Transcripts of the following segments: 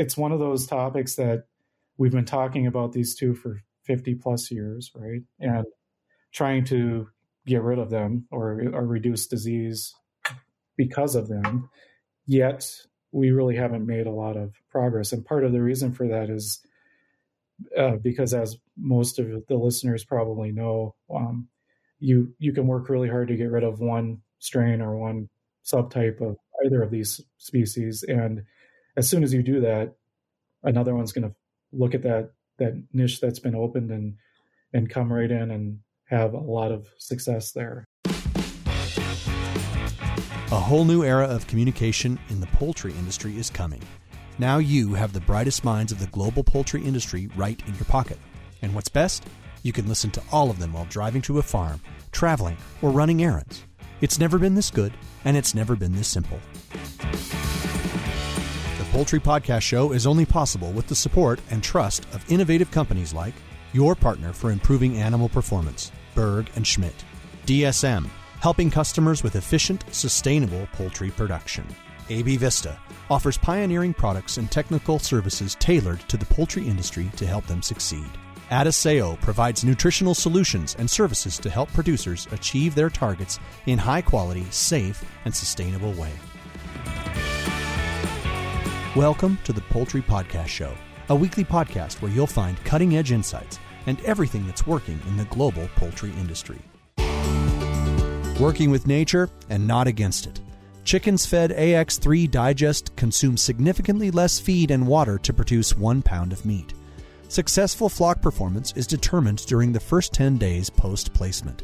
it's one of those topics that we've been talking about these two for 50 plus years, right? And trying to get rid of them or, or reduce disease because of them. Yet we really haven't made a lot of progress. And part of the reason for that is uh, because, as most of the listeners probably know, um, you you can work really hard to get rid of one strain or one subtype of either of these species, and as soon as you do that, another one's going to look at that that niche that's been opened and and come right in and have a lot of success there. A whole new era of communication in the poultry industry is coming. Now you have the brightest minds of the global poultry industry right in your pocket. And what's best? You can listen to all of them while driving to a farm, traveling, or running errands. It's never been this good, and it's never been this simple. Poultry Podcast Show is only possible with the support and trust of innovative companies like your partner for improving animal performance, Berg and Schmidt. DSM, helping customers with efficient, sustainable poultry production. AB Vista offers pioneering products and technical services tailored to the poultry industry to help them succeed. Adisseo provides nutritional solutions and services to help producers achieve their targets in high quality, safe, and sustainable way. Welcome to the Poultry Podcast Show, a weekly podcast where you'll find cutting edge insights and everything that's working in the global poultry industry. Working with nature and not against it. Chickens fed AX3 Digest consume significantly less feed and water to produce one pound of meat. Successful flock performance is determined during the first 10 days post placement.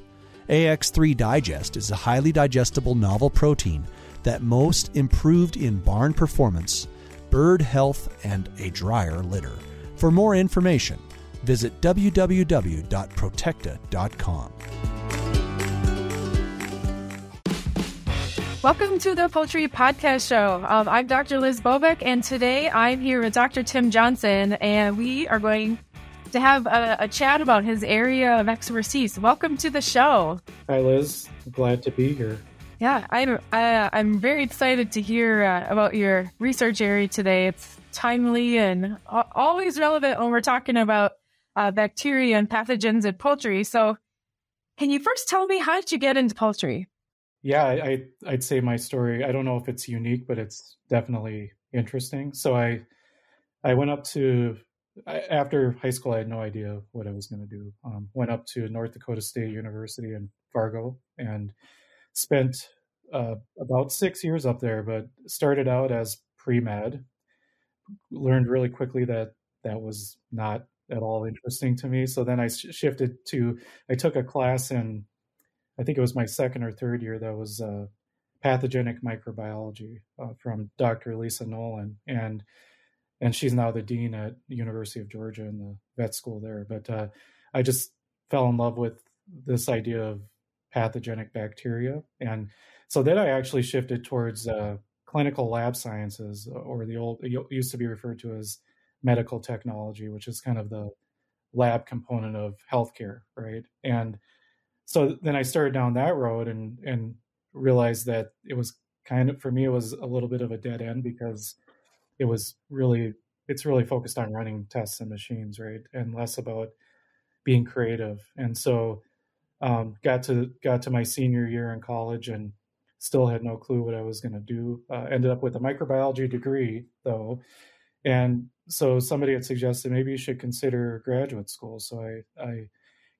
AX3 Digest is a highly digestible novel protein that most improved in barn performance, bird health, and a drier litter. For more information, visit www.protekta.com. Welcome to the Poultry Podcast Show. Um, I'm Dr. Liz Bobeck, and today I'm here with Dr. Tim Johnson, and we are going to have a, a chat about his area of expertise. Welcome to the show. Hi, Liz. glad to be here. Yeah, I'm. Uh, I'm very excited to hear uh, about your research area today. It's timely and always relevant when we're talking about uh, bacteria and pathogens in poultry. So, can you first tell me how did you get into poultry? yeah, I, I'd say my story. I don't know if it's unique, but it's definitely interesting. So I I went up to after high school. I had no idea what I was going to do. Um, went up to North Dakota State University in Fargo and spent uh, about six years up there. But started out as pre med. Learned really quickly that that was not at all interesting to me. So then I shifted to I took a class in I think it was my second or third year that was uh, pathogenic microbiology uh, from Dr. Lisa Nolan, and and she's now the dean at University of Georgia in the vet school there. But uh, I just fell in love with this idea of pathogenic bacteria, and so then I actually shifted towards uh, clinical lab sciences, or the old used to be referred to as medical technology, which is kind of the lab component of healthcare, right? And so then I started down that road and and realized that it was kind of for me it was a little bit of a dead end because it was really it's really focused on running tests and machines right and less about being creative and so um, got to got to my senior year in college and still had no clue what I was going to do. Uh, ended up with a microbiology degree though, and so somebody had suggested maybe you should consider graduate school. So I I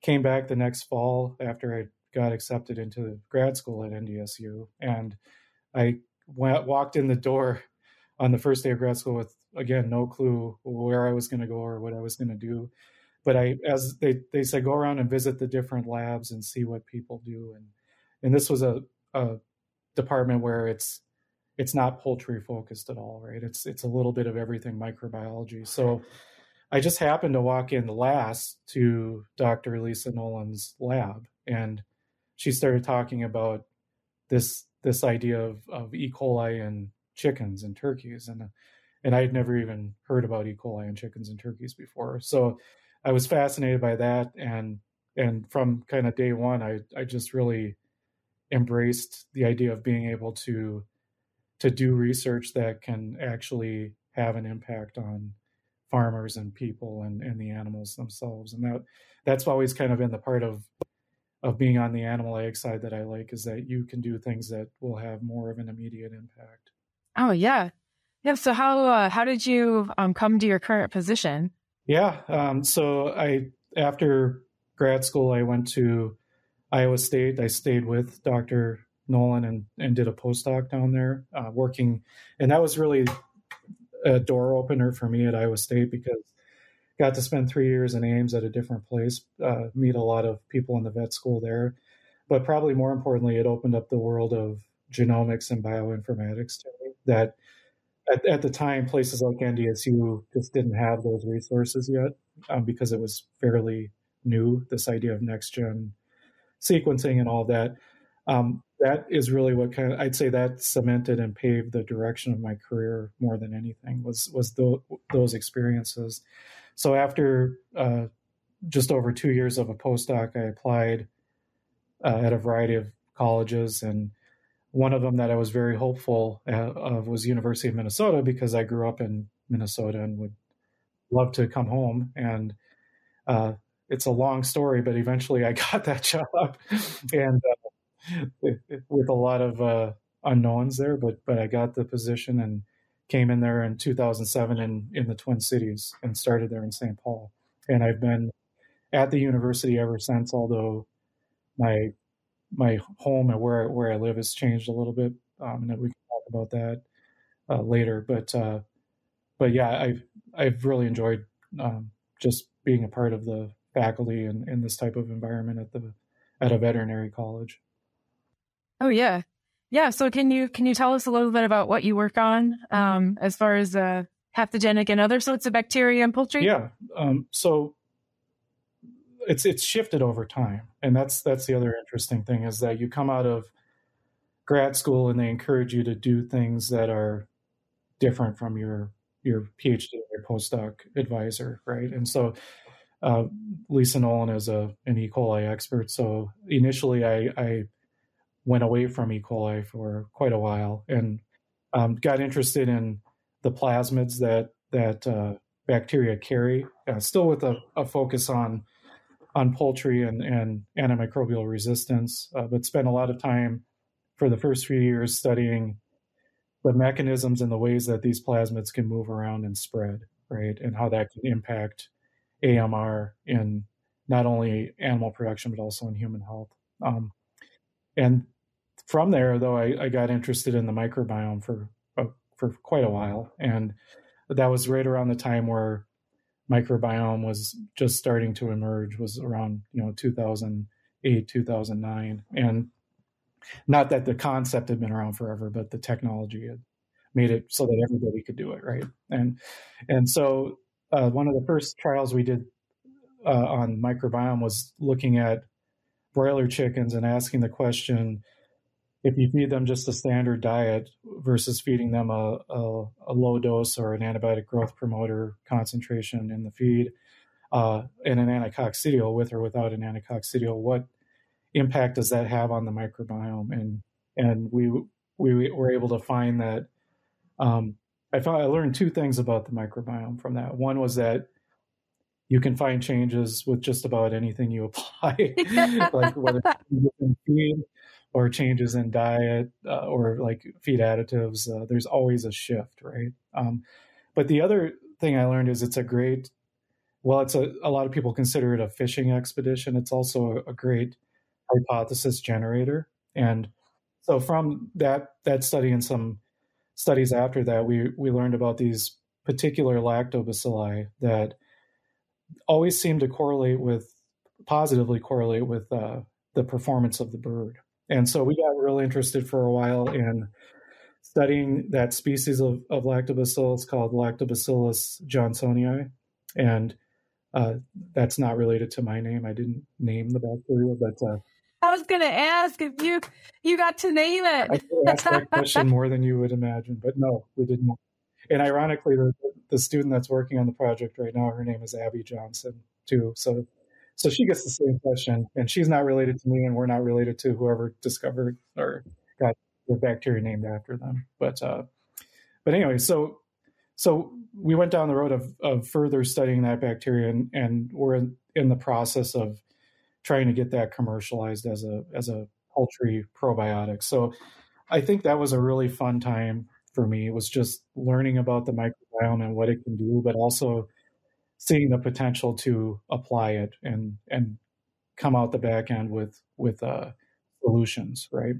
came back the next fall after I got accepted into grad school at NDSU, and I went, walked in the door on the first day of grad school with again no clue where I was going to go or what I was going to do. But I, as they they said, go around and visit the different labs and see what people do, and and this was a, a department where it's it's not poultry focused at all, right? It's it's a little bit of everything microbiology. So I just happened to walk in last to Dr. Lisa Nolan's lab, and she started talking about this this idea of, of E. coli and chickens and turkeys, and and I had never even heard about E. coli and chickens and turkeys before. So I was fascinated by that, and and from kind of day one, I I just really embraced the idea of being able to to do research that can actually have an impact on farmers and people and, and the animals themselves. And that that's always kind of been the part of of being on the animal ag side that I like is that you can do things that will have more of an immediate impact. Oh yeah, yeah. So how uh, how did you um, come to your current position? Yeah. Um, so I after grad school, I went to Iowa State. I stayed with Dr. Nolan and, and did a postdoc down there, uh, working, and that was really a door opener for me at Iowa State because got to spend three years in Ames at a different place, uh, meet a lot of people in the vet school there, but probably more importantly, it opened up the world of genomics and bioinformatics to me. That at, at the time, places like NDSU just didn't have those resources yet um, because it was fairly new. This idea of next gen sequencing and all that. Um, that is really what kind of I'd say that cemented and paved the direction of my career more than anything was was the, those experiences. So after uh, just over two years of a postdoc, I applied uh, at a variety of colleges, and one of them that I was very hopeful uh, of was University of Minnesota because I grew up in Minnesota and would love to come home. And uh, it's a long story, but eventually I got that job, and uh, with a lot of uh, unknowns there, but but I got the position and came in there in 2007 in in the Twin Cities and started there in St. Paul, and I've been at the university ever since. Although my my home and where where I live has changed a little bit, um, and we can talk about that uh, later. But uh, but yeah, I've I've really enjoyed um, just being a part of the faculty and in this type of environment at the at a veterinary college. Oh yeah, yeah. So can you can you tell us a little bit about what you work on um, as far as uh, pathogenic and other sorts of bacteria in poultry? Yeah. Um, so it's it's shifted over time, and that's that's the other interesting thing is that you come out of grad school and they encourage you to do things that are different from your your PhD or your postdoc advisor, right? And so uh, Lisa Nolan is a an E. coli expert. So initially, I, I went away from E. coli for quite a while and um, got interested in the plasmids that that uh, bacteria carry, uh, still with a, a, focus on on poultry and, and antimicrobial resistance, uh, but spent a lot of time for the first few years studying the mechanisms and the ways that these plasmids can move around and spread, right, and how that can impact AMR in not only animal production but also in human health. Um, and from there, though, I, I got interested in the microbiome for uh, for quite a while, and that was right around the time where microbiome was just starting to emerge. Was around you know 2008, 2009, and not that the concept had been around forever, but the technology had made it so that everybody could do it, right? And and so uh, one of the first trials we did uh, on microbiome was looking at broiler chickens and asking the question if you feed them just a standard diet versus feeding them a, a, a low dose or an antibiotic growth promoter concentration in the feed uh, and an anticoccidial with or without an anticoccidial, what impact does that have on the microbiome? And and we we were able to find that um, I found I learned two things about the microbiome from that. One was that you can find changes with just about anything you apply, like whether or changes in diet uh, or like feed additives. Uh, there's always a shift, right? Um, but the other thing I learned is it's a great. Well, it's a, a lot of people consider it a fishing expedition. It's also a, a great hypothesis generator, and so from that that study and some studies after that, we we learned about these particular lactobacilli that always seem to correlate with positively correlate with uh, the performance of the bird. And so we got real interested for a while in studying that species of, of lactobacillus called Lactobacillus johnsonii. And uh, that's not related to my name. I didn't name the bacteria, but uh, I was going to ask if you you got to name it. I asked that question more than you would imagine, but no, we didn't. And ironically, the, the student that's working on the project right now, her name is Abby Johnson too. So, so she gets the same question, and she's not related to me, and we're not related to whoever discovered or got the bacteria named after them. But, uh, but anyway, so so we went down the road of, of further studying that bacteria, and, and we're in, in the process of trying to get that commercialized as a as a poultry probiotic. So I think that was a really fun time for me. It was just learning about the microbiome and what it can do, but also seeing the potential to apply it and and come out the back end with with uh, solutions, right?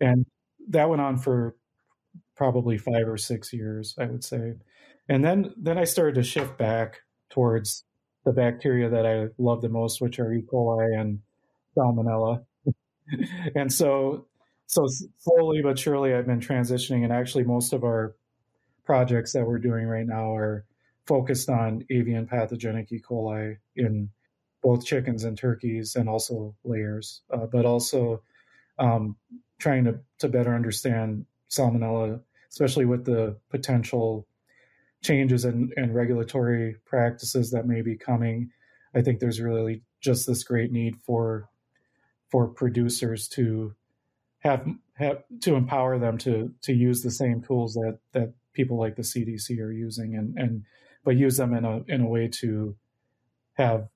And that went on for probably five or six years, I would say. And then then I started to shift back towards the bacteria that I love the most, which are E. coli and Salmonella. and so so slowly but surely I've been transitioning and actually most of our projects that we're doing right now are focused on avian pathogenic E. coli in both chickens and turkeys and also layers, uh, but also um, trying to, to better understand salmonella, especially with the potential changes in, in regulatory practices that may be coming. I think there's really just this great need for for producers to have have to empower them to to use the same tools that that people like the CDC are using and and but use them in a in a way to have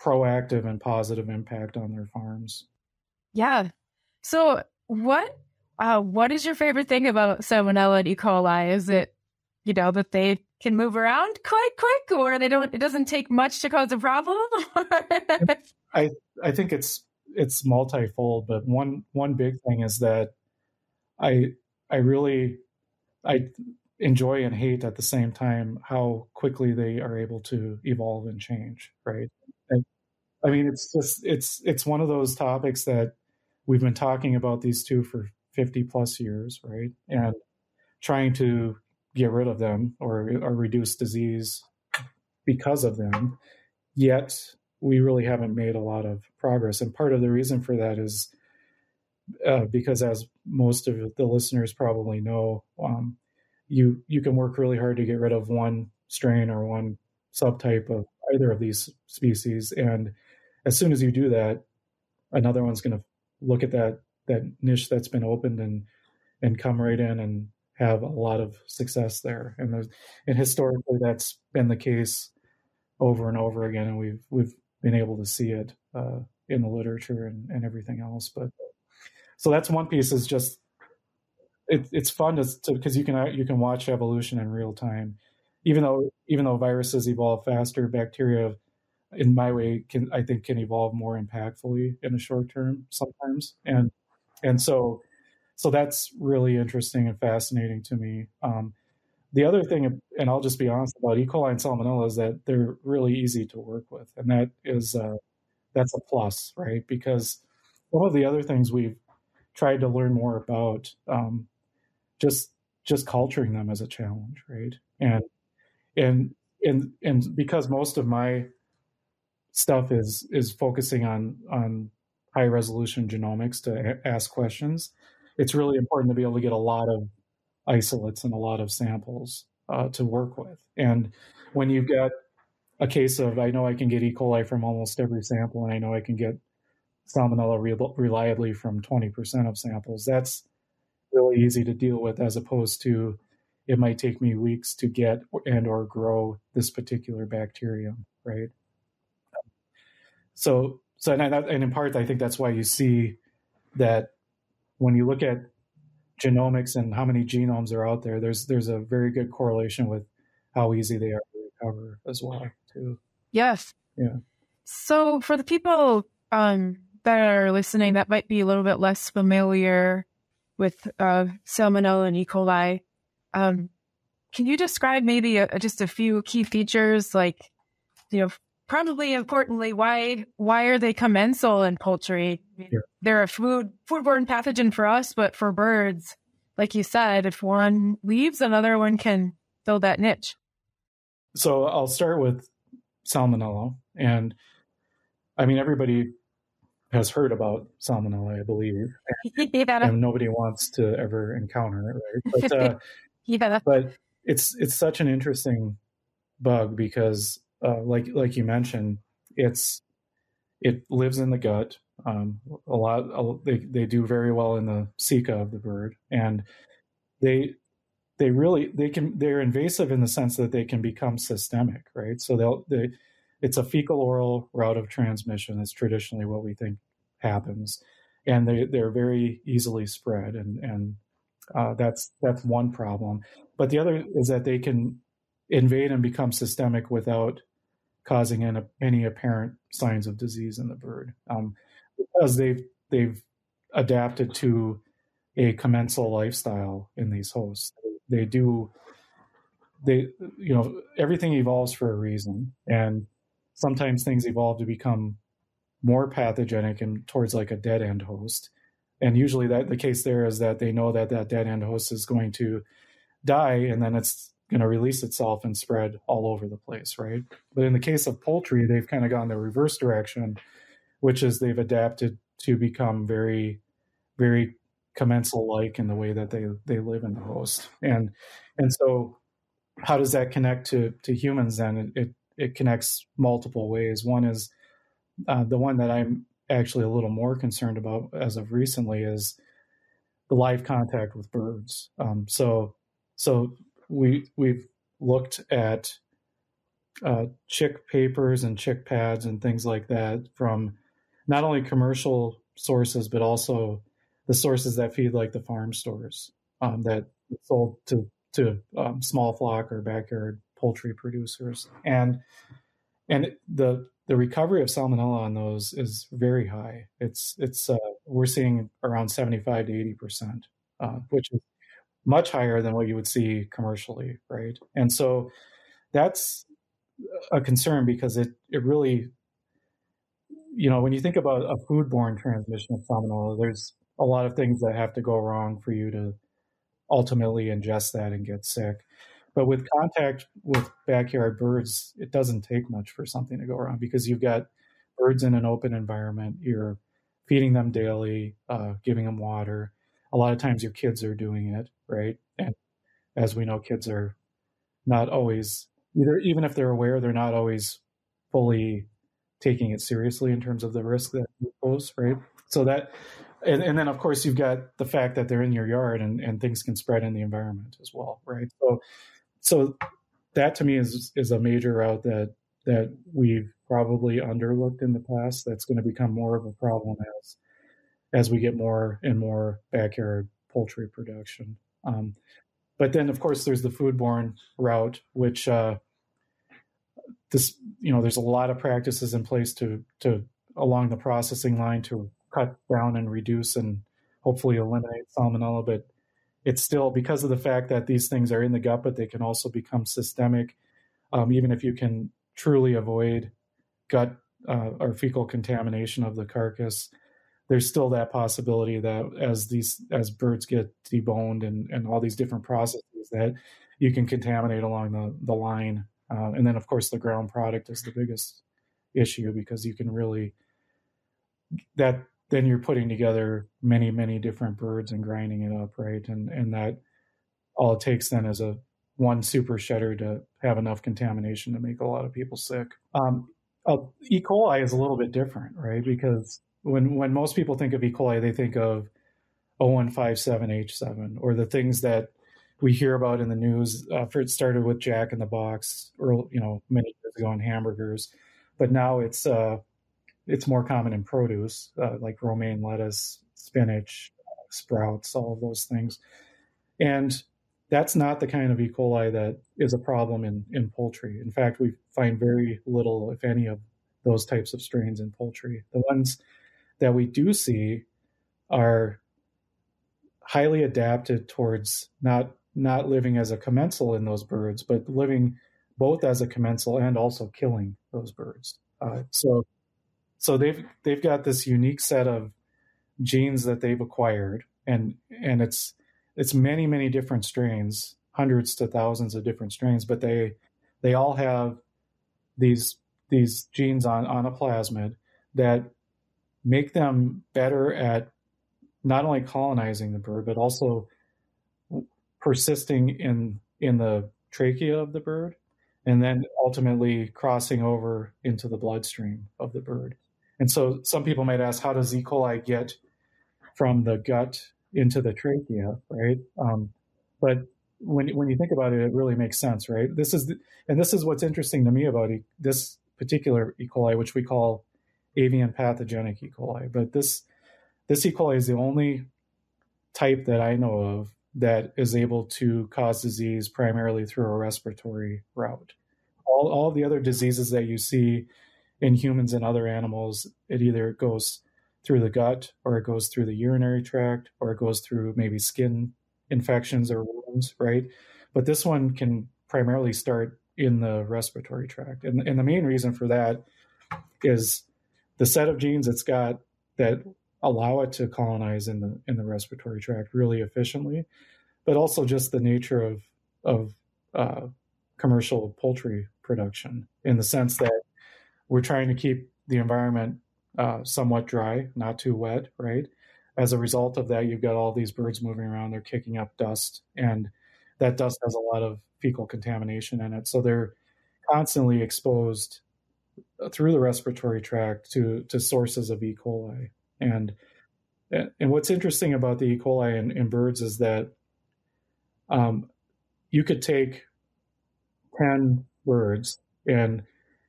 proactive and positive impact on their farms. Yeah. So what uh, what is your favorite thing about Salmonella and E. coli? Is it you know that they can move around quite quick, or they don't? It doesn't take much to cause a problem. I I think it's it's multifold, but one one big thing is that I I really I enjoy and hate at the same time how quickly they are able to evolve and change right? And, i mean it's just it's it's one of those topics that we've been talking about these two for 50 plus years right? And trying to get rid of them or or reduce disease because of them. Yet we really haven't made a lot of progress. And part of the reason for that is uh, because as most of the listeners probably know um, you you can work really hard to get rid of one strain or one subtype of either of these species. And as soon as you do that another one's going to look at that that niche that's been opened and and come right in and have a lot of success there. And there's and historically that's been the case over and over again and we've we've been able to see it uh, in the literature and, and everything else. But so that's one piece is just it, it's fun to because you can you can watch evolution in real time. Even though even though viruses evolve faster, bacteria, in my way, can I think can evolve more impactfully in the short term sometimes, and and so so that's really interesting and fascinating to me. Um, the other thing, and I'll just be honest about E. coli and Salmonella, is that they're really easy to work with, and that is uh, that's a plus, right? Because one of the other things we've tried to learn more about um, just just culturing them as a challenge, right? And and and and because most of my stuff is is focusing on on high resolution genomics to ask questions, it's really important to be able to get a lot of isolates and a lot of samples uh, to work with. And when you've got a case of, I know I can get E. coli from almost every sample, and I know I can get salmonella re- reliably from 20% of samples. That's really easy to deal with as opposed to it might take me weeks to get and or grow this particular bacterium right? So so and, and in part i think that's why you see that when you look at genomics and how many genomes are out there there's there's a very good correlation with how easy they are to recover as well too. Yes. Yeah. So for the people um, that are listening that might be a little bit less familiar with uh, salmonella and E. coli. Um, can you describe maybe a, just a few key features, like you know, probably importantly, why why are they commensal in poultry? They're a food foodborne pathogen for us, but for birds, like you said, if one leaves, another one can fill that niche. So I'll start with salmonella, and I mean everybody has heard about salmonella, I believe, and, and nobody wants to ever encounter it, right? But, uh, yeah. but it's it's such an interesting bug because, uh, like like you mentioned, it's it lives in the gut. Um, a lot a, they they do very well in the ceca of the bird, and they they really they can they're invasive in the sense that they can become systemic, right? So they'll they it's a fecal oral route of transmission. Is traditionally what we think happens, and they they're very easily spread, and and uh, that's that's one problem. But the other is that they can invade and become systemic without causing any, any apparent signs of disease in the bird, um, because they've they've adapted to a commensal lifestyle in these hosts. They do they you know everything evolves for a reason and sometimes things evolve to become more pathogenic and towards like a dead end host. And usually that the case there is that they know that that dead end host is going to die and then it's going to release itself and spread all over the place right? But in the case of poultry they've kind of gone the reverse direction which is they've adapted to become very very commensal like in the way that they they live in the host. And and so how does that connect to to humans then? It it, it connects multiple ways. One is uh, the one that i'm actually a little more concerned about as of recently is the live contact with birds. Um, so so we we've looked at uh, chick papers and chick pads and things like that from not only commercial sources but also the sources that feed like the farm stores um, that sold to to um, small flock or backyard poultry producers, and and the the recovery of salmonella on those is very high. It's it's uh, we're seeing around seventy five to eighty percent, uh, which is much higher than what you would see commercially, right? And so that's a concern because it it really you know when you think about a foodborne transmission of salmonella, there's a lot of things that have to go wrong for you to ultimately ingest that and get sick. But with contact with backyard birds, it doesn't take much for something to go wrong because you've got birds in an open environment. You're feeding them daily, uh, giving them water. A lot of times your kids are doing it, right? And as we know, kids are not always either, even if they're aware, they're not always fully taking it seriously in terms of the risk that you pose, right? So that and, and then of course you've got the fact that they're in your yard and, and things can spread in the environment as well, right? So so that to me is is a major route that that we've probably underlooked in the past. That's going to become more of a problem as as we get more and more backyard poultry production. Um, but then, of course, there's the foodborne route, which uh, this you know there's a lot of practices in place to to along the processing line to cut down and reduce and hopefully eliminate salmonella. But it's still because of the fact that these things are in the gut, but they can also become systemic. Um, even if you can truly avoid gut uh, or fecal contamination of the carcass, there's still that possibility that as these as birds get deboned and and all these different processes that you can contaminate along the the line. Uh, and then of course the ground product is the biggest issue because you can really that then you're putting together many many different birds and grinding it up right? And and that all it takes then is a one super shedder to have enough contamination to make a lot of people sick. Um, uh, e. coli is a little bit different right? Because when when most people think of e. coli they think of 0157h7 or the things that we hear about in the news. After it started with jack in the box or you know many years ago in hamburgers but now it's uh, it's more common in produce uh, like romaine lettuce, spinach, sprouts, all of those things. And that's not the kind of E. coli that is a problem in, in poultry. In fact, we find very little, if any, of those types of strains in poultry. The ones that we do see are highly adapted towards not not living as a commensal in those birds, but living both as a commensal and also killing those birds. Uh, so so they've they've got this unique set of genes that they've acquired, and and it's it's many many different strains, hundreds to thousands of different strains, but they they all have these these genes on on a plasmid that make them better at not only colonizing the bird but also persisting in in the trachea of the bird and then ultimately crossing over into the bloodstream of the bird and so some people might ask, how does E. coli get from the gut into the trachea, right? Um, but when when you think about it, it really makes sense, right? This is the, and this is what's interesting to me about e- this particular E. coli, which we call avian pathogenic E. coli. But this this E. coli is the only type that I know of that is able to cause disease primarily through a respiratory route. All all the other diseases that you see in humans and other animals, it either goes through the gut or it goes through the urinary tract or it goes through maybe skin infections or wounds, right? But this one can primarily start in the respiratory tract. And, and the main reason for that is the set of genes it's got that allow it to colonize in the in the respiratory tract really efficiently, but also just the nature of of uh, commercial poultry production in the sense that we're trying to keep the environment uh, somewhat dry, not too wet, right? As a result of that, you've got all these birds moving around, they're kicking up dust, and that dust has a lot of fecal contamination in it. So they're constantly exposed through the respiratory tract to, to sources of E. coli. And and what's interesting about the E. coli in, in birds is that um, you could take 10 birds and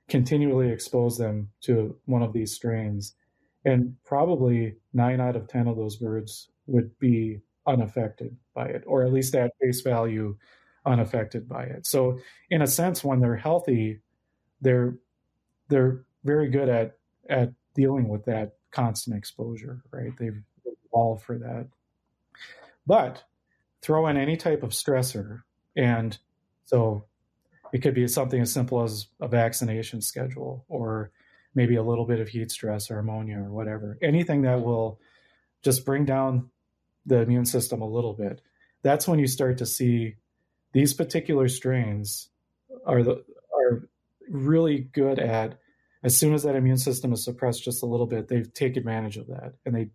continually expose them to one of these strains. And probably nine out of 10 of those birds would be unaffected by it, or at least at face value, unaffected by it. So, in a sense, when they're healthy, they're they're very good at at dealing with that constant exposure, right? They've evolved for that. But throw in any type of stressor, and so it could be something as simple as a vaccination schedule or maybe a little bit of heat stress or ammonia or whatever. Anything that will just bring down the immune system a little bit. That's when you start to see these particular strains are the are really good at as soon as that immune system is suppressed just a little bit, they take advantage of that and they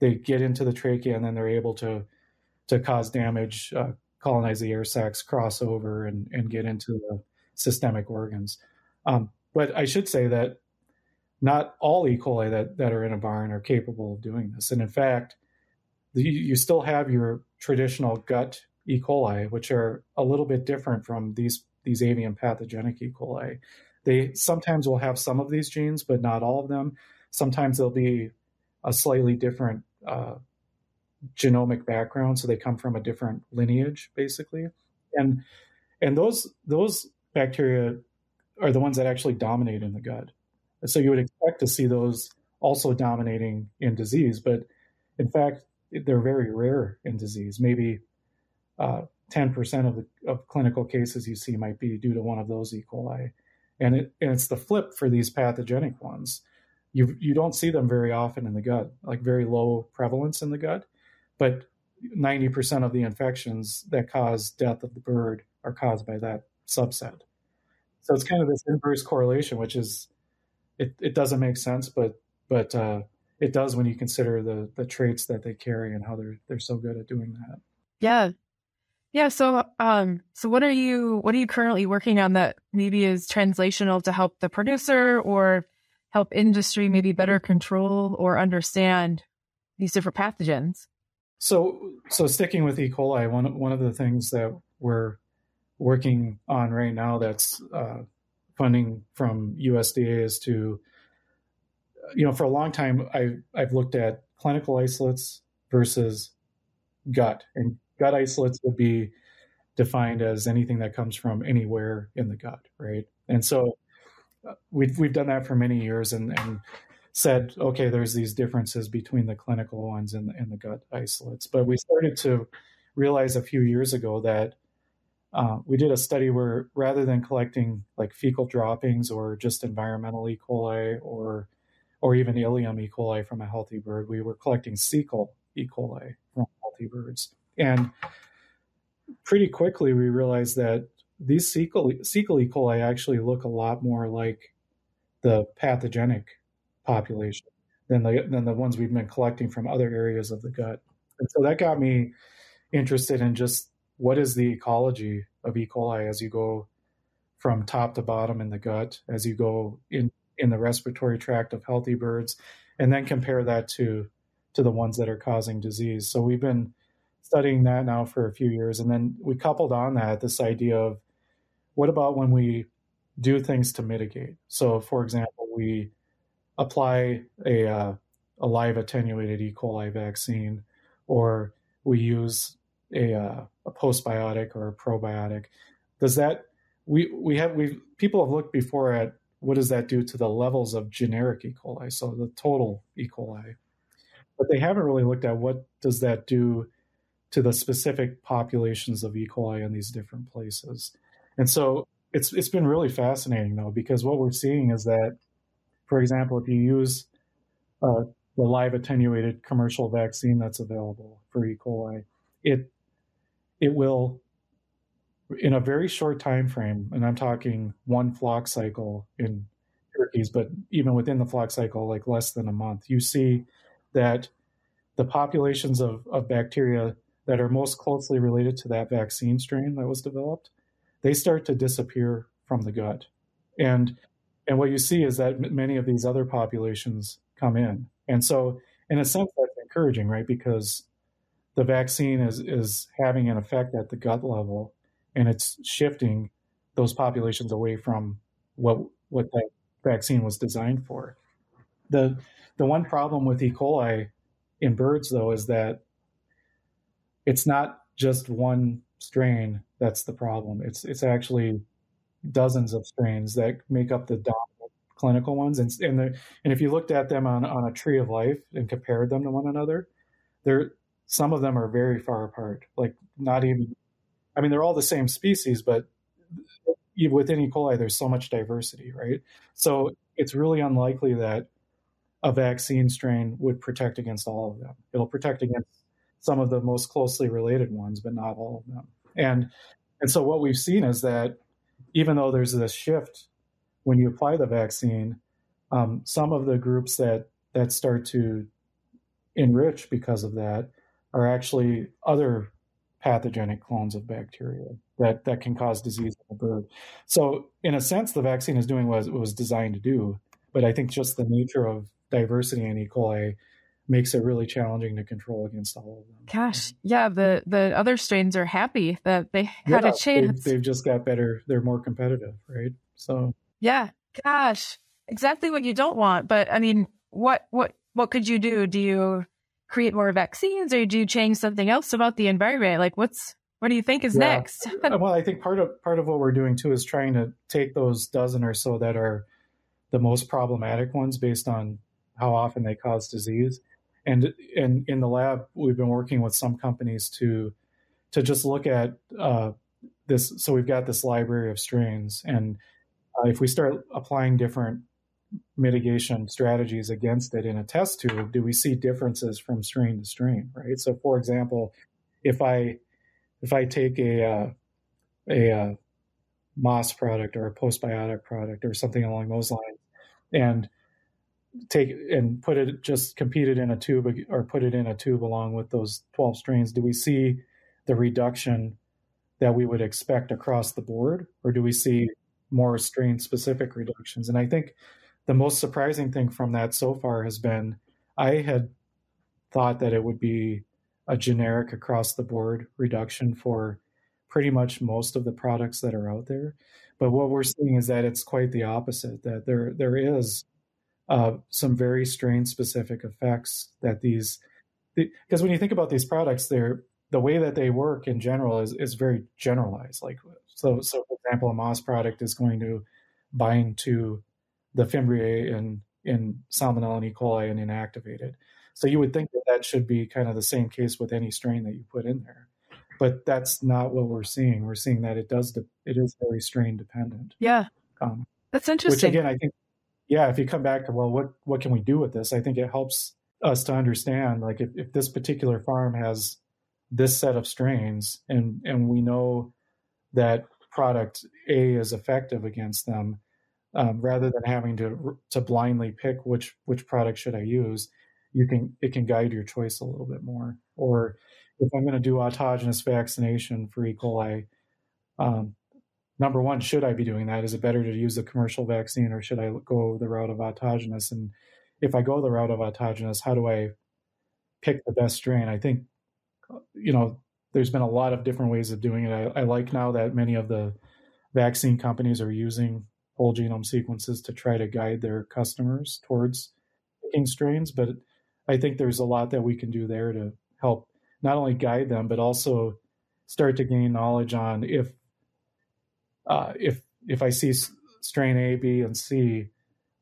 they get into the trachea and then they're able to to cause damage, uh, colonize the air sacs, cross over, and, and get into the systemic organs. Um, but I should say that not all E. coli that, that are in a barn are capable of doing this. And in fact, the, you still have your traditional gut E. coli, which are a little bit different from these, these avian pathogenic E. coli. They sometimes will have some of these genes, but not all of them. Sometimes they'll be a slightly different uh, genomic background, so they come from a different lineage, basically. And and those those bacteria are the ones that actually dominate in the gut. So you would expect to see those also dominating in disease, but in fact, they're very rare in disease. Maybe uh, 10% of the of clinical cases you see might be due to one of those E. coli. And, it, and it's the flip for these pathogenic ones. You, you don't see them very often in the gut, like very low prevalence in the gut but 90% of the infections that cause death of the bird are caused by that subset. So it's kind of this inverse correlation, which is it, it doesn't make sense, but but uh, it does when you consider the the traits that they carry and how they're they're so good at doing that. Yeah, yeah. So um, so what are you what are you currently working on that maybe is translational to help the producer or help industry maybe better control or understand these different pathogens? So, so sticking with E. coli, one one of the things that we're working on right now that's uh, funding from USDA is to, you know, for a long time I've I've looked at clinical isolates versus gut, and gut isolates would be defined as anything that comes from anywhere in the gut, right? And so uh, we've we've done that for many years, and and said, okay, there's these differences between the clinical ones and, and the gut isolates. But we started to realize a few years ago that uh, we did a study where rather than collecting like fecal droppings or just environmental E. coli or or even ileum E. coli from a healthy bird, we were collecting cecal E. coli from healthy birds. And pretty quickly we realized that these cecal, cecal E. coli actually look a lot more like the pathogenic population than the than the ones we've been collecting from other areas of the gut. And so that got me interested in just what is the ecology of E. coli as you go from top to bottom in the gut, as you go in in the respiratory tract of healthy birds, and then compare that to to the ones that are causing disease. So we've been studying that now for a few years. And then we coupled on that this idea of what about when we do things to mitigate? So, for example, we apply a, uh, a live attenuated E. coli vaccine, or we use a, uh, a postbiotic or a probiotic. Does that we we have we people have looked before at what does that do to the levels of generic E. coli, so the total E. coli, but they haven't really looked at what does that do to the specific populations of E. coli in these different places. And so it's it's been really fascinating though because what we're seeing is that, for example, if you use uh, the live attenuated commercial vaccine that's available for E. coli, it it will in a very short time frame, and I'm talking one flock cycle in turkeys, but even within the flock cycle, like less than a month, you see that the populations of, of bacteria that are most closely related to that vaccine strain that was developed, they start to disappear from the gut. And and what you see is that many of these other populations come in. And so in a sense that's encouraging, right? Because the vaccine is is having an effect at the gut level and it's shifting those populations away from what what that vaccine was designed for. The the one problem with E. coli in birds though is that it's not just one strain that's the problem. It's it's actually dozens of strains that make up the dominant clinical ones. And and, and if you looked at them on, on a tree of life and compared them to one another, there some of them are very far apart. Like not even I mean, they're all the same species, but within E. coli, there's so much diversity, right? So it's really unlikely that a vaccine strain would protect against all of them. It'll protect against some of the most closely related ones, but not all of them. And and so what we've seen is that even though there's this shift when you apply the vaccine, um, some of the groups that that start to enrich because of that are actually other pathogenic clones of bacteria that, that can cause disease in the bird. So, in a sense, the vaccine is doing what it was designed to do. But I think just the nature of diversity in E. coli makes it really challenging to control against all of them. Gosh, yeah, the the other strains are happy that they had yeah, a chance. They've, they've just got better. They're more competitive, right? So yeah, gosh, exactly what you don't want. But I mean, what what what could you do? Do you create more vaccines or do you change something else about the environment? Like what's what do you think is yeah. next? Uh, well, I think part of part of what we're doing too is trying to take those dozen or so that are the most problematic ones based on how often they cause disease. And and in the lab, we've been working with some companies to to just look at uh, this. So we've got this library of strains, and uh, if we start applying different mitigation strategies against it in a test tube, do we see differences from strain to strain, right? So, for example, if I if I take a uh, a uh, MOS product or a postbiotic product or something along those lines, and take and put it just compete it in a tube or put it in a tube along with those 12 strains, do we see the reduction that we would expect across the board, or do we see more strain specific reductions? And I think the most surprising thing from that so far has been I had thought that it would be a generic across the board reduction for pretty much most of the products that are out there. But what we're seeing is that it's quite the opposite. That there there is uh, some very strain specific effects that these because when you think about these products, they're the way that they work in general is is very generalized. Like so, so for example, a MOS product is going to bind to the Fimbriae in in Salmonella and E. coli and inactivated. So you would think that that should be kind of the same case with any strain that you put in there, but that's not what we're seeing. We're seeing that it does de- it is very strain dependent. Yeah, um, that's interesting. Which again, I think, yeah, if you come back to well, what what can we do with this? I think it helps us to understand like if, if this particular farm has this set of strains and and we know that product A is effective against them um, rather than having to to blindly pick which which product should I use, you can it can guide your choice a little bit more. Or if I'm going to do autogenous vaccination for E. coli, um, number one, should I be doing that? Is it better to use a commercial vaccine or should I go the route of autogenous? And if I go the route of autogenous, how do I pick the best strain? I think you know, there's been a lot of different ways of doing it. I, I like now that many of the vaccine companies are using whole genome sequences to try to guide their customers towards picking strains, but I think there's a lot that we can do there to help not only guide them, but also start to gain knowledge on if uh, if if I see strain A, B, and C,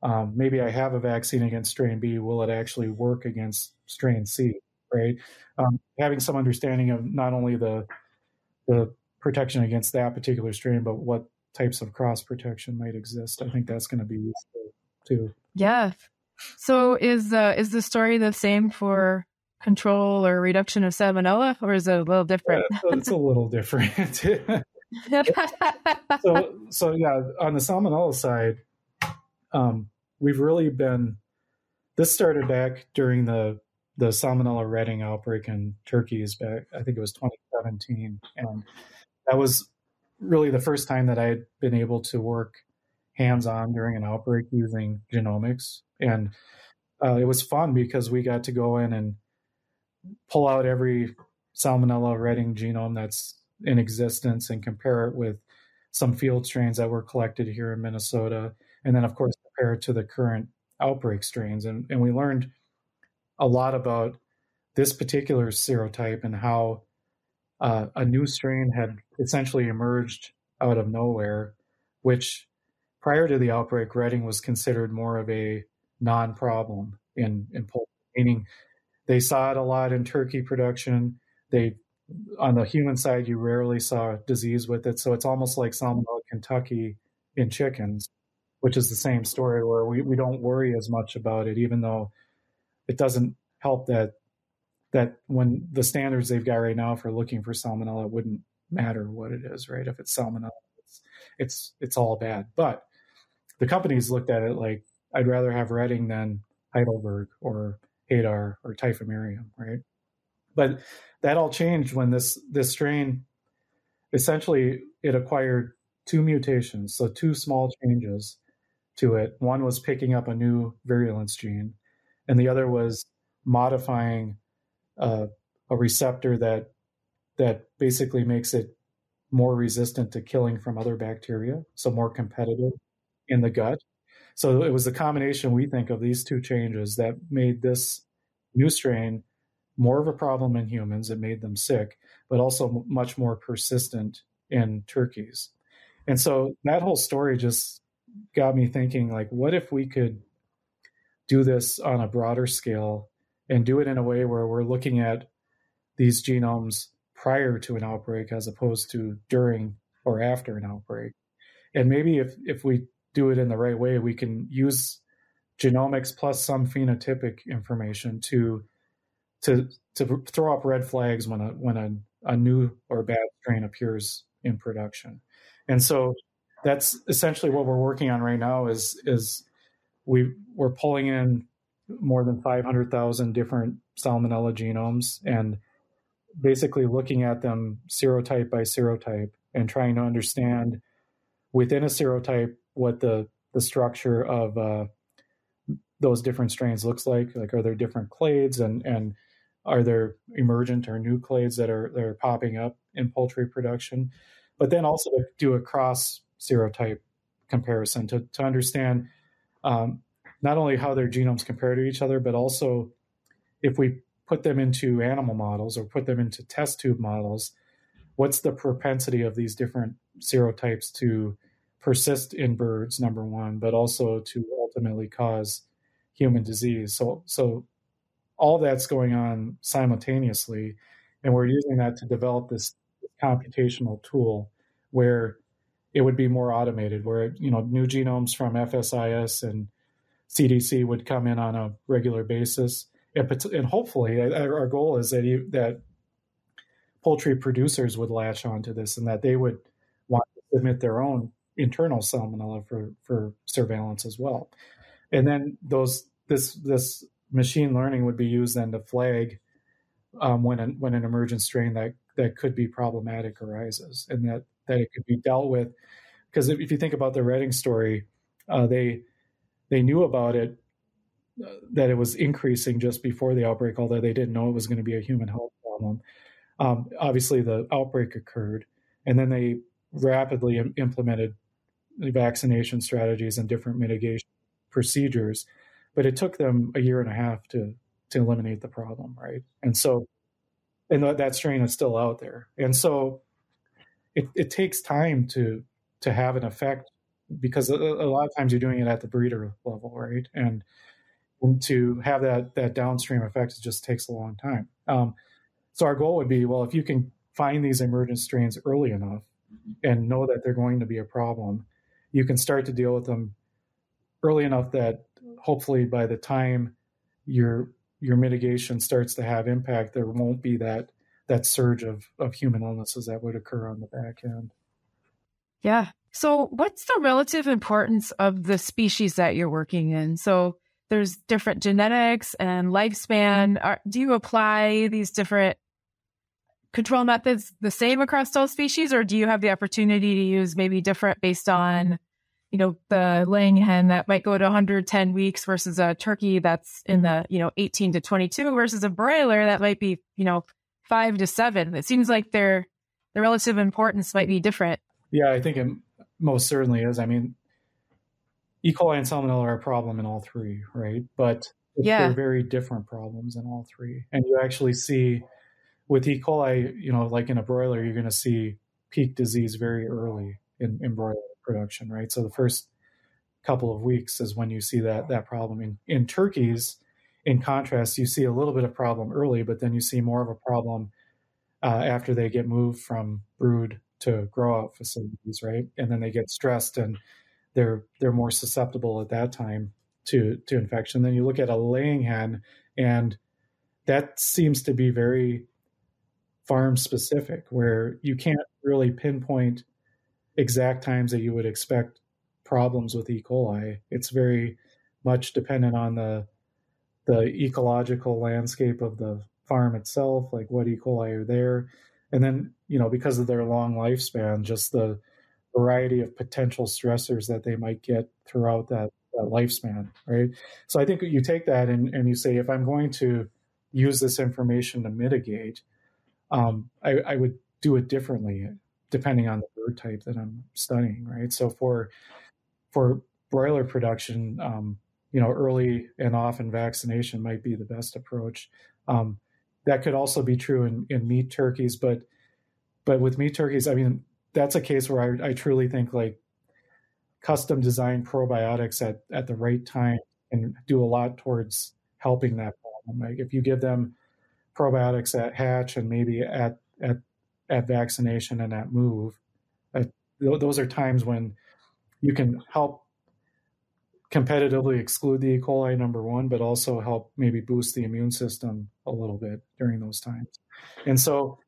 um, maybe I have a vaccine against strain B. Will it actually work against strain C? Right? Um, having some understanding of not only the the protection against that particular strain, but what types of cross protection might exist. I think that's going to be useful too. Yeah. So is uh, is the story the same for control or reduction of salmonella, or is it a little different? Yeah, it's a little different. so, so yeah, on the salmonella side, um, we've really been. This started back during the the salmonella Reading outbreak in turkeys back. I think it was 2017, and that was really the first time that I had been able to work hands on during an outbreak using genomics, and uh, it was fun because we got to go in and pull out every salmonella Reading genome that's in existence and compare it with some field strains that were collected here in Minnesota, and then of course compare it to the current outbreak strains, and and we learned a lot about this particular serotype and how uh, a new strain had essentially emerged out of nowhere, which prior to the outbreak, Reading was considered more of a non-problem in in poultry, meaning they saw it a lot in turkey production. They on the human side, you rarely saw disease with it, so it's almost like Salmonella Kentucky in chickens, which is the same story where we, we don't worry as much about it, even though it doesn't help that that when the standards they've got right now for looking for salmonella wouldn't matter what it is, right? If it's salmonella, it's it's it's all bad. But the companies looked at it like I'd rather have Reading than Heidelberg or Hadar or Typhimurium, right? But that all changed when this this strain essentially it acquired two mutations, so two small changes to it. One was picking up a new virulence gene, and the other was modifying uh, a receptor that that basically makes it more resistant to killing from other bacteria, so more competitive in the gut. So it was a combination, we think, of these two changes that made this new strain more of a problem in humans. It made them sick, but also much more persistent in turkeys. And so that whole story just got me thinking like, what if we could do this on a broader scale and do it in a way where we're looking at these genomes prior to an outbreak as opposed to during or after an outbreak. And maybe if, if we do it in the right way, we can use genomics plus some phenotypic information to to to throw up red flags when a when a, a new or bad strain appears in production. And so that's essentially what we're working on right now is is we we're pulling in more than 500,000 different salmonella genomes and basically looking at them serotype by serotype and trying to understand within a serotype what the the structure of uh, those different strains looks like. Like, are there different clades and and are there emergent or new clades that are that are popping up in poultry production? But then also to do a cross serotype comparison to to understand um, not only how their genomes compare to each other, but also if we put them into animal models or put them into test tube models, what's the propensity of these different serotypes to persist in birds, number one, but also to ultimately cause human disease. So, so all that's going on simultaneously, and we're using that to develop this computational tool where it would be more automated, where you know new genomes from FSIS and CDC would come in on a regular basis, and, and hopefully, our goal is that you, that poultry producers would latch onto this and that they would want to submit their own internal salmonella for for surveillance as well. And then those this this machine learning would be used then to flag um, when an, when an emergent strain that that could be problematic arises, and that that it could be dealt with. Because if, if you think about the Reading story, uh, they they knew about it uh, that it was increasing just before the outbreak, although they didn't know it was going to be a human health problem. Um, obviously, the outbreak occurred, and then they rapidly Im- implemented vaccination strategies and different mitigation procedures. But it took them a year and a half to to eliminate the problem, right? And so, and that strain is still out there, and so it, it takes time to to have an effect because a, a, lot of times you're doing it at the breeder level, right? And, and to have that that downstream effect it just takes a long time. Um, so our goal would be, well, if you can find these emergent strains early enough and know that they're going to be a problem, you can start to deal with them early enough that hopefully by the time your your mitigation starts to have impact, there won't be that that surge of of human illnesses that would occur on the back end. Yeah. So, what's the relative importance of the species that you're working in? So, there's different genetics and lifespan. Mm-hmm. Are, do you apply these different control methods the same across all species, or do you have the opportunity to use maybe different based on, you know, the laying hen that might go to 110 weeks versus a turkey that's in the, you know, 18 to 22 versus a broiler that might be, you know, five to seven? It seems like their the relative importance might be different. Yeah, I think it most certainly is. I mean, E. coli and Salmonella are a problem in all three, right? But yeah. they're very different problems in all three. And you actually see with E. coli, you know, like in a broiler, you're going to see peak disease very early in, in broiler production, right? So the first couple of weeks is when you see that that problem. In in turkeys, in contrast, you see a little bit of problem early, but then you see more of a problem uh, after they get moved from brood to grow out facilities, right? And then they get stressed and they're they're more susceptible at that time to to infection. Then you look at a laying hen, and that seems to be very farm specific, where you can't really pinpoint exact times that you would expect problems with E. coli. It's very much dependent on the the ecological landscape of the farm itself, like what E. coli are there, and then you know because of their long lifespan, just the variety of potential stressors that they might get throughout that, that lifespan, right? So I think you take that and, and you say, if I'm going to use this information to mitigate, um, I, I would do it differently depending on the bird type that I'm studying, right? So for for broiler production, um, you know, early and often vaccination might be the best approach. Um, that could also be true in, in meat turkeys, but but with meat turkeys, I mean, that's a case where I, I truly think like custom designed probiotics at, at the right time and do a lot towards helping that problem. Like if you give them probiotics at hatch and maybe at at at vaccination and at move, uh, those are times when you can help competitively exclude the E. coli number one, but also help maybe boost the immune system a little bit during those times. And so,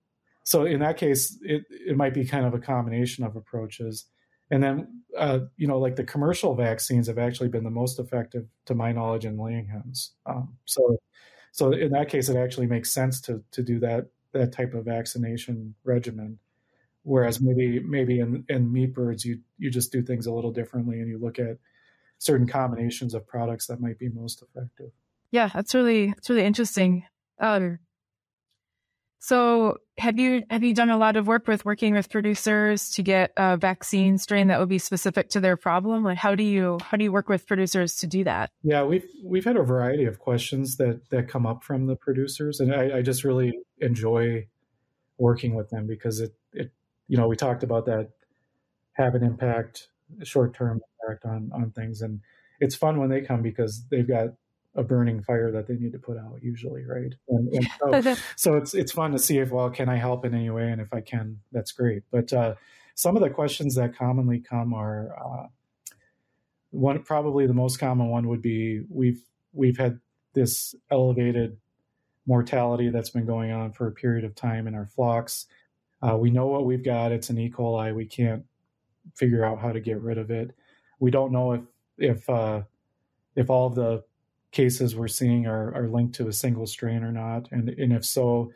so in that case, it it might be kind of a combination of approaches. And then, uh, you know, like the commercial vaccines have actually been the most effective, to my knowledge, in laying hens. Um, so, so in that case, it actually makes sense to to do that that type of vaccination regimen. Whereas maybe maybe in, in meat birds, you you just do things a little differently, and you look at certain combinations of products that might be most effective. Yeah, that's really that's really interesting. Um, so have you have you done a lot of work with working with producers to get a vaccine strain that would be specific to their problem? Like how do you how do you work with producers to do that? Yeah, we've we've had a variety of questions that that come up from the producers, and I, I just really enjoy working with them because it it you know we talked about that have an impact short term impact on on things, and it's fun when they come because they've got a burning fire that they need to put out usually right? And, and so, so, it's it's fun to see if well can i help in any way? And if i can that's great. But uh, some of the questions that commonly come are uh, one probably the most common one would be we've we've had this elevated mortality that's been going on for a period of time in our flocks. Uh, we know what we've got. It's an e. coli. We can't figure out how to get rid of it. We don't know if if uh, if all of the cases we're seeing are, are linked to a single strain or not, and and if so,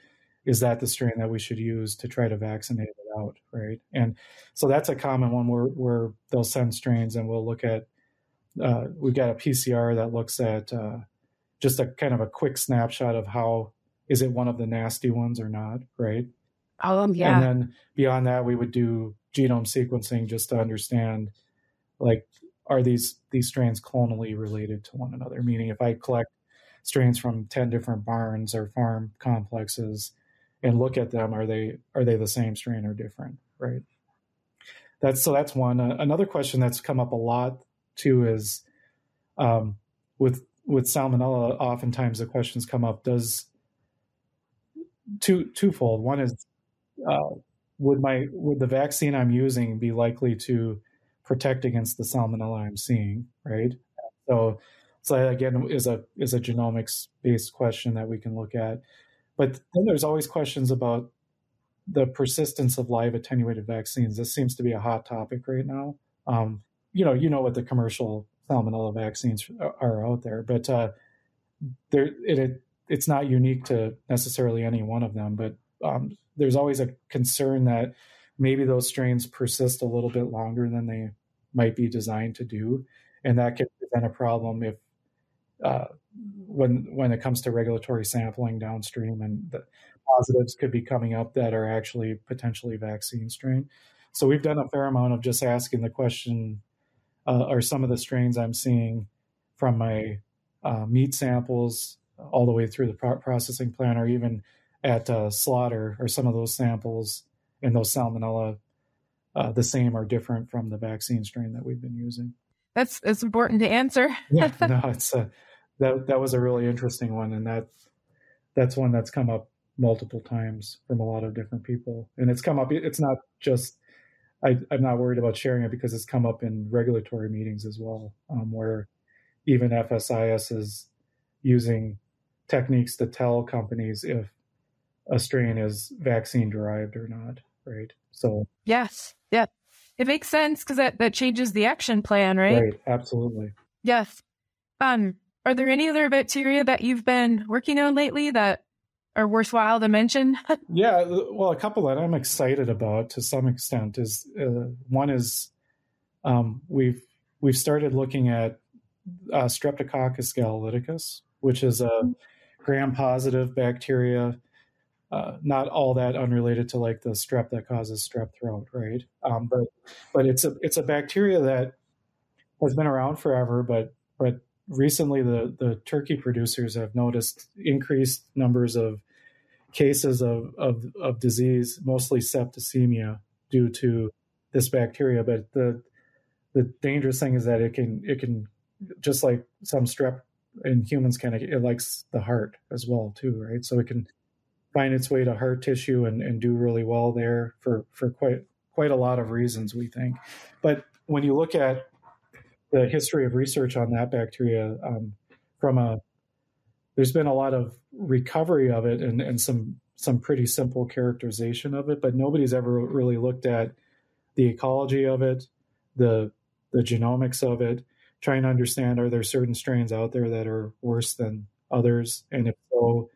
is that the strain that we should use to try to vaccinate it out, right? And so that's a common one where where they'll send strains, and we'll look at. Uh, we've got a PCR that looks at uh, just a kind of a quick snapshot of how is it one of the nasty ones or not, right? Oh, yeah. And then beyond that, we would do genome sequencing just to understand, like, are these these strains clonally related to one another? Meaning, if I collect strains from ten different barns or farm complexes and look at them, are they are they the same strain or different? Right. That's so. That's one. Uh, another question that's come up a lot too is um, with with salmonella. Oftentimes, the questions come up: Does two twofold. One is uh, would my would the vaccine I'm using be likely to protect against the salmonella I'm seeing, right? So, so that again is a is a genomics based question that we can look at. But then there's always questions about the persistence of live attenuated vaccines. This seems to be a hot topic right now. Um, you know, you know what the commercial salmonella vaccines are out there, but uh, there it, it, it's not unique to necessarily any one of them. But um, there's always a concern that maybe those strains persist a little bit longer than they might be designed to do, and that could present a problem if uh, when when it comes to regulatory sampling downstream, and the positives could be coming up that are actually potentially vaccine strain. So we've done a fair amount of just asking the question: uh, Are some of the strains I'm seeing from my uh, meat samples all the way through the pro- processing plant, or even at uh, slaughter, are some of those samples and those salmonella uh, the same or different from the vaccine strain that we've been using? That's it's important to answer. yeah, no, it's a, that that was a really interesting one, and that that's one that's come up multiple times from a lot of different people, and it's come up. It's not just I, am not worried about sharing it because it's come up in regulatory meetings as well, um, where even FSIS is using techniques to tell companies if a strain is vaccine derived or not, right? So yes, yeah, it makes sense because that that changes the action plan, right? Right, absolutely. Yes. Um, are there any other bacteria that you've been working on lately that are worthwhile to mention? yeah, uh, well, a couple that I'm excited about to some extent is uh, one is um, we've we've started looking at uh, Streptococcus gallolyticus, which is a gram-positive bacteria, uh, not all that unrelated to like the strep that causes strep throat, right? Um, but but it's a it's a bacteria that has been around forever, but but recently the, the turkey producers have noticed increased numbers of cases of, of, of disease, mostly septicemia, due to this bacteria. But the the dangerous thing is that it can it can just like some strep in humans can it likes the heart as well too, right? So it can find its way to heart tissue and, and do really well there for for quite quite a lot of reasons we think. But when you look at the history of research on that bacteria um, from a there's been a lot of recovery of it and, and some some pretty simple characterization of it, but nobody's ever really looked at the ecology of it, the the genomics of it, trying to understand are there certain strains out there that are worse than others, and if so,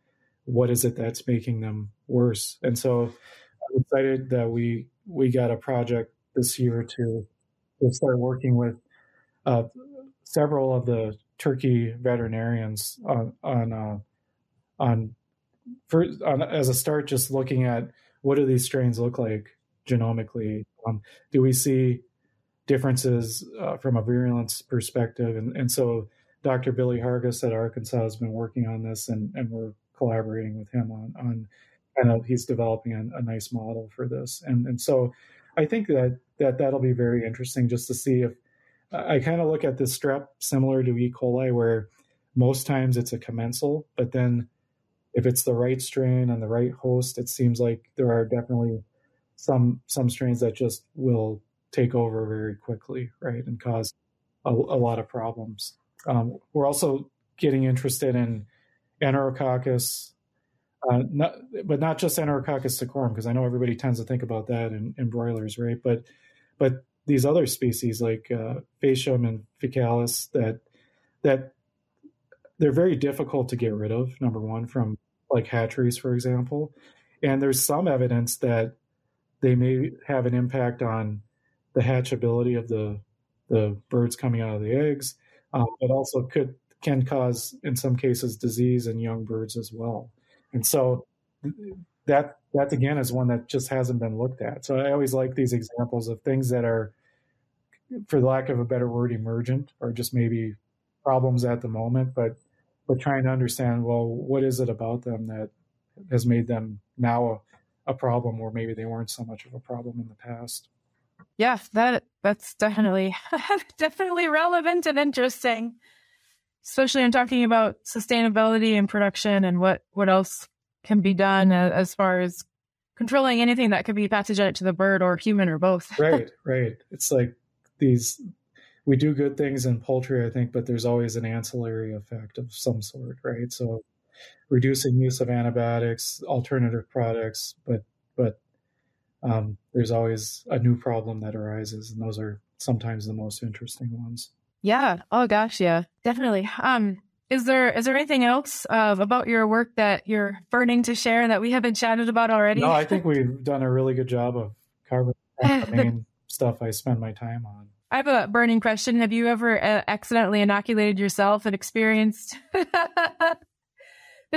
what is it that's making them worse? And so I'm excited that we we got a project this year to to start working with uh, several of the Turkey veterinarians on on uh, on, for, on, as a start, just looking at what do these strains look like genomically? Um, do we see differences uh, from a virulence perspective? And, and so Dr. Billy Hargis at Arkansas has been working on this, and, and we're collaborating with him on on kind of he's developing a, a nice model for this, and and so I think that that that'll be very interesting just to see if I kind of look at this strep similar to E. coli, where most times it's a commensal, but then if it's the right strain and the right host, it seems like there are definitely some some strains that just will take over very quickly, right, and cause a, a lot of problems. Um, we're also getting interested in Enterococcus, uh, not, but not just Enterococcus cecorum, because I know everybody tends to think about that in, in broilers, right? But but these other species like uh, Faecium and Faecalis that that they're very difficult to get rid of. Number one, from like hatcheries, for example, and there's some evidence that they may have an impact on the hatchability of the the birds coming out of the eggs, um, but also could can cause in some cases disease in young birds as well. And so that that again is one that just hasn't been looked at. So I always like these examples of things that are, for lack of a better word, emergent or just maybe problems at the moment, but but trying to understand well what is it about them that has made them now a, a problem or maybe they weren't so much of a problem in the past. Yeah, that that's definitely definitely relevant and interesting, especially in talking about sustainability and production and what what else can be done as far as controlling anything that could be pathogenic to the bird or human or both. right, right. It's like these we do good things in poultry, I think, but there's always an ancillary effect of some sort, right? So reducing use of antibiotics, alternative products, but but um, there's always a new problem that arises, and those are sometimes the most interesting ones. Yeah. Oh gosh, yeah, definitely. Um, is there is there anything else uh, about your work that you're burning to share that we haven't chatted about already? No, I think we've done a really good job of covering the main stuff I spend my time on. I have a burning question. Have you ever uh, accidentally inoculated yourself and experienced the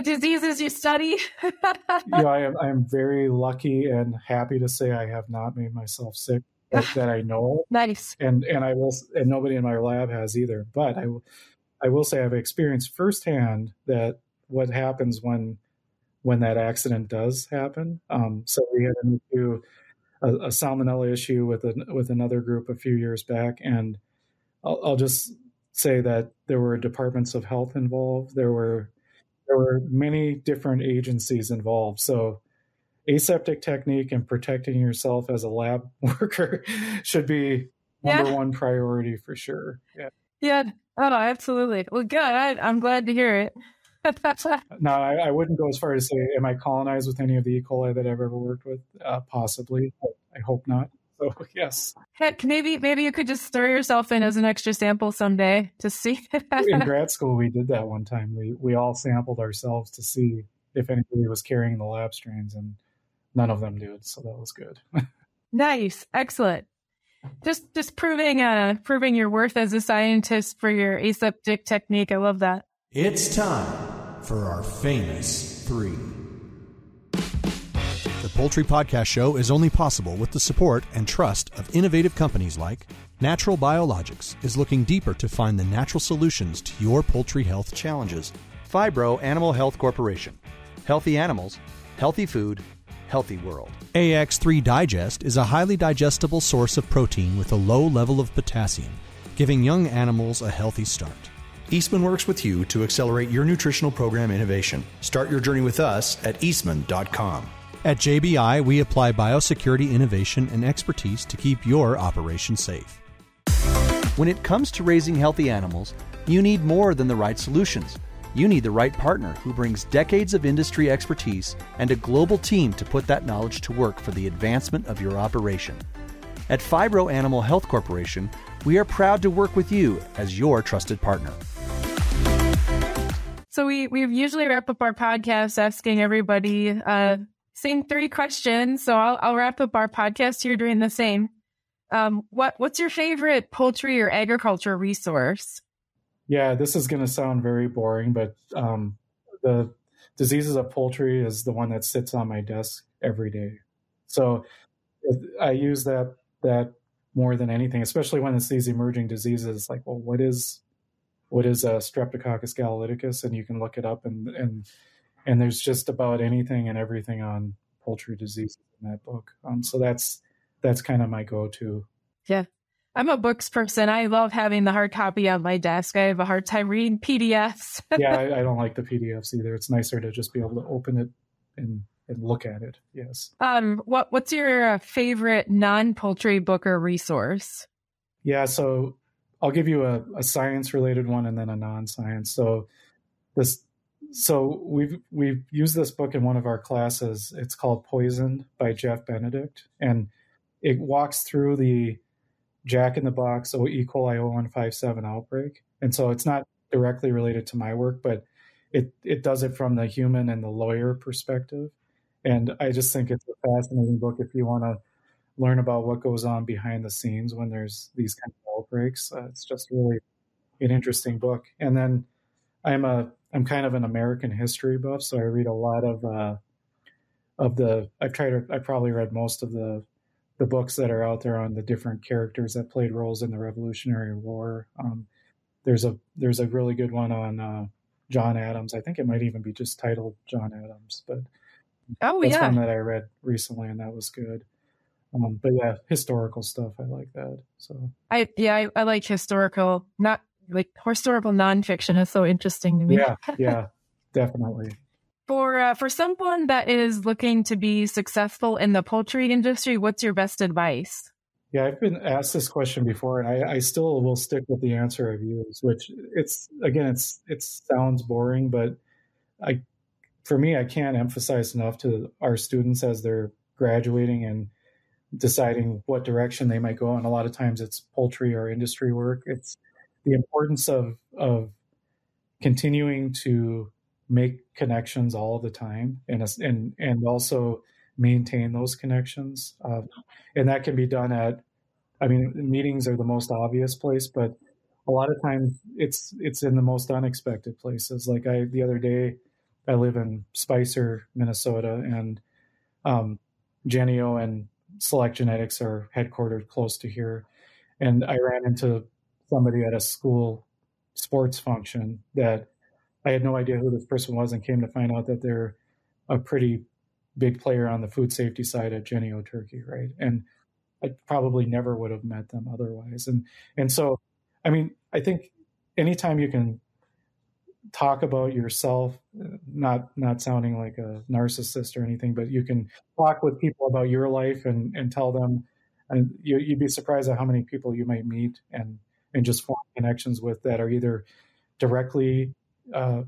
diseases you study? yeah, I am, I am very lucky and happy to say I have not made myself sick that, that I know. Nice. And and I will and nobody in my lab has either. But I I will say I've experienced firsthand that what happens when when that accident does happen. Um, so we had an issue, a, a, salmonella issue with a, with another group a few years back, and I'll, I'll just say that there were departments of health involved. There were there were many different agencies involved. So aseptic technique and protecting yourself as a lab worker should be number yeah. one priority for sure. Yeah. Yeah. Oh, absolutely. Well, good. I, am glad to hear it. no, I, I, wouldn't go as far as say, am I colonized with any of the E. coli that I've ever worked with? Uh, possibly. I hope not. So yes. Heck, maybe maybe you could just throw yourself in as an extra sample someday to see. in grad school, we did that one time. We we all sampled ourselves to see if anybody was carrying the lab strains, and none of them did. So that was good. nice, excellent. Just just proving uh proving your worth as a scientist for your aseptic technique. I love that. It's time for our famous three. The Poultry Podcast Show is only possible with the support and trust of innovative companies like Natural Biologics is looking deeper to find the natural solutions to your poultry health challenges. Phibro Animal Health Corporation. Healthy animals, healthy food, healthy world. AX3 Digest is a highly digestible source of protein with a low level of potassium, giving young animals a healthy start. Eastman works with you to accelerate your nutritional program innovation. Start your journey with us at eastman.com. At JBI, we apply biosecurity innovation and expertise to keep your operation safe. When it comes to raising healthy animals, you need more than the right solutions. You need the right partner who brings decades of industry expertise and a global team to put that knowledge to work for the advancement of your operation. At Phibro Animal Health Corporation, we are proud to work with you as your trusted partner. So we we usually wrap up our podcast asking everybody uh, same three questions. So I'll, I'll wrap up our podcast here doing the same. Um, what what's your favorite poultry or agriculture resource? Yeah, this is going to sound very boring, but um, the diseases of poultry is the one that sits on my desk every day. So I use that that more than anything, especially when it's these emerging diseases. Like, well, what is what is Streptococcus gallolyticus? And you can look it up and and and there's just about anything and everything on poultry diseases in that book. Um, so that's that's kind of my go-to. Yeah, I'm a books person. I love having the hard copy on my desk. I have a hard time reading PDFs. yeah, I, I, don't like the PDFs either. It's nicer to just be able to open it and and look at it. Yes. Um. What What's your uh, favorite non poultry book or resource? Yeah. So I'll give you a, a science related one and then a non science. So this so we've we've used this book in one of our classes. It's called Poisoned by Jeff Benedict, and it walks through the Jack in the Box O E. coli 0157 outbreak. And so it's not directly related to my work, but it it does it from the human and the lawyer perspective. And I just think it's a fascinating book if you want to learn about what goes on behind the scenes when there's these kind of outbreaks. Uh, it's just really an interesting book. And then I'm a I'm kind of an American history buff, so I read a lot of uh, of the I've tried to I probably read most of the the books that are out there on the different characters that played roles in the Revolutionary War. Um, there's a there's a really good one on uh, John Adams. I think it might even be just titled John Adams, but oh that's yeah, one that I read recently, and that was good. Um, but yeah, historical stuff I like that. So I yeah I, I like historical not like historical nonfiction is so interesting to me. yeah, yeah, definitely. For uh, for someone that is looking to be successful in the poultry industry, what's your best advice? Yeah, I've been asked this question before, and I, I still will stick with the answer I've used, which it's again, it's it sounds boring, but I, for me, I can't emphasize enough to our students as they're graduating and deciding what direction they might go. And a lot of times, it's poultry or industry work. It's the importance of of continuing to make connections all the time and and and also maintain those connections uh, and that can be done at i mean meetings are the most obvious place but a lot of times it's it's in the most unexpected places. Like i the other day i live in spicer minnesota and um, Jennie-O and select genetics are headquartered close to here. And i ran into somebody at a school sports function that I had no idea who this person was and came to find out that they're a pretty big player on the food safety side at Jennie-O Turkey, right? And I probably never would have met them otherwise. And and so, I mean, I think anytime you can talk about yourself, not not sounding like a narcissist or anything, but you can talk with people about your life and and tell them, and you, you'd be surprised at how many people you might meet and and just form connections with that are either directly uh,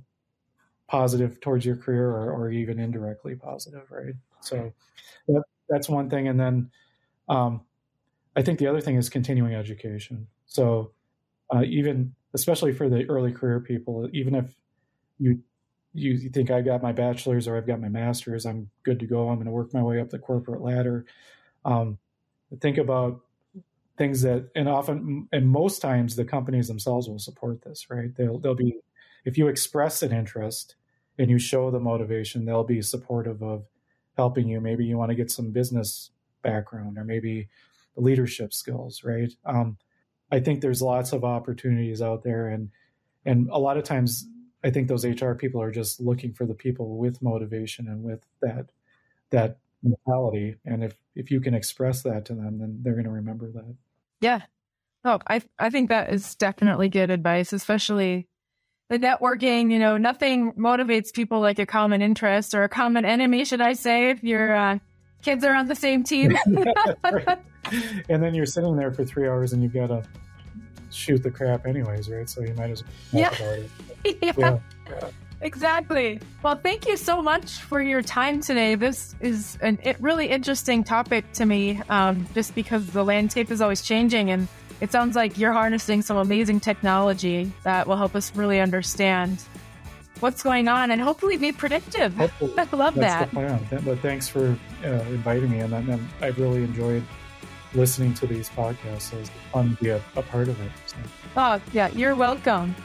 positive towards your career or, or, even indirectly positive, right? So that, that's one thing. And then um, I think the other thing is continuing education. So uh, even, especially for the early career people, even if you you think I've got my bachelor's or I've got my master's, I'm good to go. I'm going to work my way up the corporate ladder. Um, think about things that, and often, and most times, the companies themselves will support this, right? They'll they'll be if you express an interest and you show the motivation, they'll be supportive of helping you. Maybe you want to get some business background or maybe leadership skills, right? Um, I think there's lots of opportunities out there, and and a lot of times I think those HR people are just looking for the people with motivation and with that that mentality. And if if you can express that to them, then they're going to remember that. Yeah. Oh, I I think that is definitely good advice, especially the networking, you know, nothing motivates people like a common interest or a common enemy, should I say, if your uh, kids are on the same team. and then you're sitting there for three hours and you've got to shoot the crap anyways, right? So you might as well yeah. it. yeah. Yeah. yeah. Exactly. Well, thank you so much for your time today. This is a really interesting topic to me, um, just because the landscape is always changing and it sounds like you're harnessing some amazing technology that will help us really understand what's going on and hopefully be predictive. Hopefully. I love That's that. the plan. But thanks for uh, inviting me, and, and I've really enjoyed listening to these podcasts. So it's fun to be a, a part of it. So. Oh, yeah, you're welcome.